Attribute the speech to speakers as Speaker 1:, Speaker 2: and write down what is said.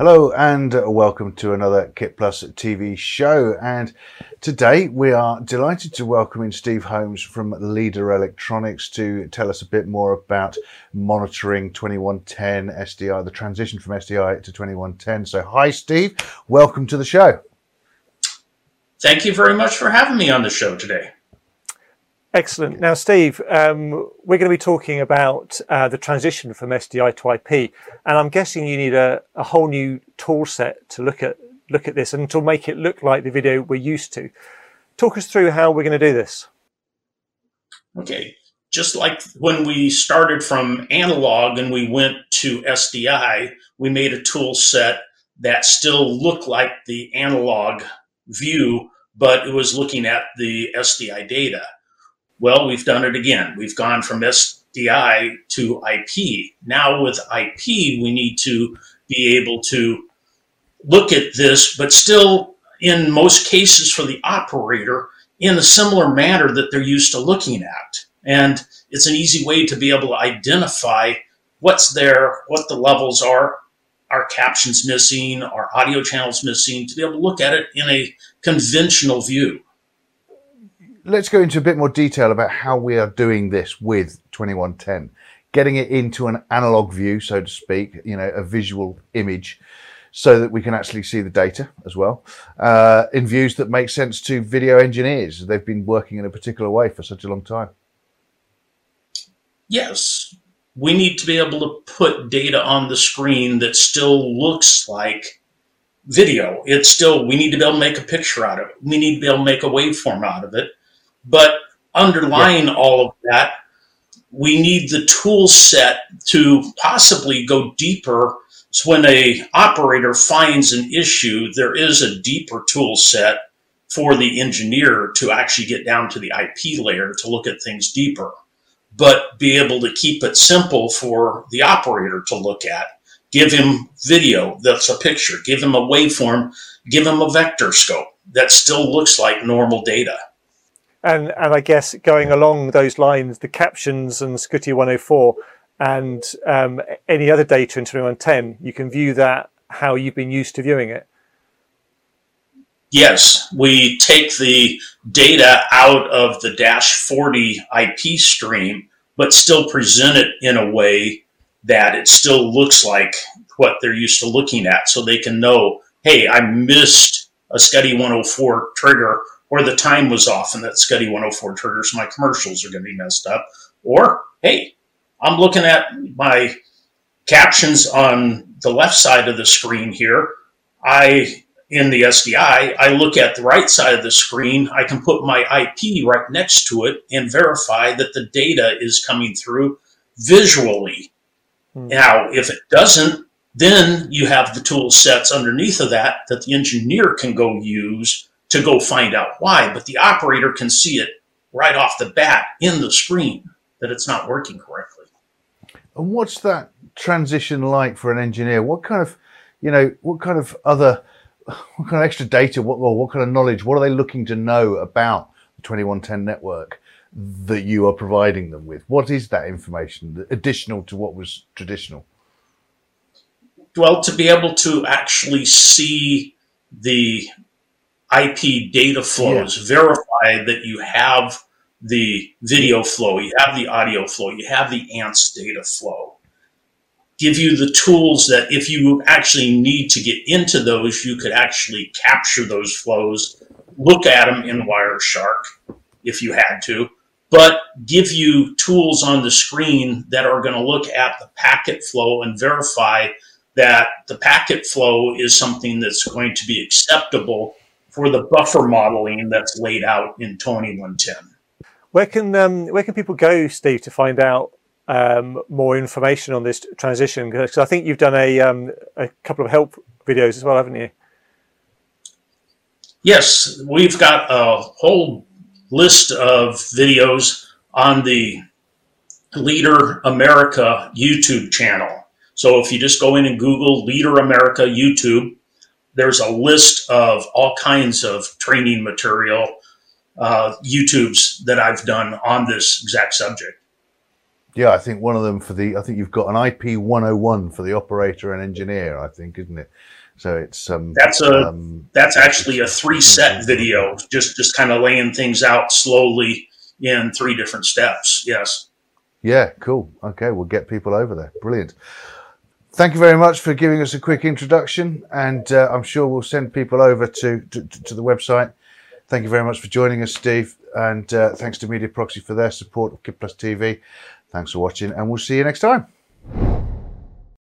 Speaker 1: Hello and welcome to another KitPlus TV show. And today we are delighted to welcome in Steve Holmes from Leader Electronics to tell us a bit more about monitoring 2110 SDI, the transition from SDI to 2110. So, hi, Steve. Welcome to the show.
Speaker 2: Thank you very much for having me on the show today.
Speaker 3: Excellent. Now, Steve, um, we're going to be talking about uh, the transition from SDI to IP, and I'm guessing you need a, a, whole new tool set to look at look at this and to make it look like the video we're used to. Talk us through how we're going to do this.
Speaker 2: Okay, just like when we started from analog and we went to SDI, we made a tool set that still looked like the analog view, but it was looking at the SDI data well, we've done it again. We've gone from SDI to IP. Now with IP, we need to be able to look at this, but still, in most cases for the operator, in a similar manner that they're used to looking at. And it's an easy way to be able to identify what's there, what the levels are, our captions missing, our audio channels missing, to be able to look at it in a conventional view
Speaker 1: let's go into a bit more detail about how we are doing this with 2110 getting it into an analog view so to speak you know a visual image so that we can actually see the data as well uh, in views that make sense to video engineers. They've been working in a particular way for such a long time.
Speaker 2: Yes. We need to be able to put data on the screen that still looks like video. It's still we need to be able to make a picture out of it. We need to be able to make a waveform out of it but underlying yeah. all of that, we need the tool set to possibly go deeper. So when a operator finds an issue, there is a deeper tool set for the engineer to actually get down to the IP layer to look at things deeper, but be able to keep it simple for the operator to look at. Give him video that's a picture, give him a waveform, give him a vector scope that still looks like normal data.
Speaker 3: And and I guess going along those lines, the captions and SCTE 104 and um, any other data in 2110, you can view that how you've been used to viewing it.
Speaker 2: Yes, we take the data out of the dash 40 IP stream, but still present it in a way that it still looks like what they're used to looking at so they can know, hey, I missed a SCTE 104 trigger or the time was off and that SCTE 104 triggers, my commercials are going to be messed up. Or, hey, I'm looking at my captions on the left side of the screen here. I, in the SDI, I look at the right side of the screen. I can put my IP right next to it and verify that the data is coming through visually. Hmm. Now, if it doesn't, then you have the tool sets underneath of that that the engineer can go use to go find out why, but the operator can see it right off the bat in the screen that it's not working correctly.
Speaker 1: And what's that transition like for an engineer? What kind of, you know, what kind of other, what kind of extra data, what, or what kind of knowledge, what are they looking to know about the 2110 network that you are providing them with? What is that information additional to what was traditional?
Speaker 2: Well, to be able to actually see the IP data flows, yeah. verify that you have the video flow, you have the audio flow, you have the ANC data flow. Give you the tools that if you actually need to get into those, you could actually capture those flows, look at them in Wireshark if you had to, but give you tools on the screen that are going to look at the packet flow and verify that the packet flow is something that's going to be acceptable for the buffer modeling that's laid out in 2110.
Speaker 3: Where can um, where can people go, Steve, to find out um, more information on this transition? Because I think you've done a um, a couple of help videos as well, haven't you?
Speaker 2: Yes, we've got a whole list of videos on the Leader America YouTube channel. So if you just go in and Google Leader America YouTube, there's a list of all kinds of training material, uh, YouTubes that I've done on this exact subject.
Speaker 1: Yeah, I think one of them for the. I think you've got an IP 101 for the operator and engineer. I think, isn't it? So it's um.
Speaker 2: That's a
Speaker 1: um,
Speaker 2: that's actually a three set video, just just kind of laying things out slowly in three different steps. Yes.
Speaker 1: Yeah, cool. Okay, we'll get people over there. Brilliant. Thank you very much for giving us a quick introduction, and uh, I'm sure we'll send people over to, to, to the website. Thank you very much for joining us, Steve, and uh, thanks to Media Proxy for their support of KitPlus TV. Thanks for watching, and we'll see you next time.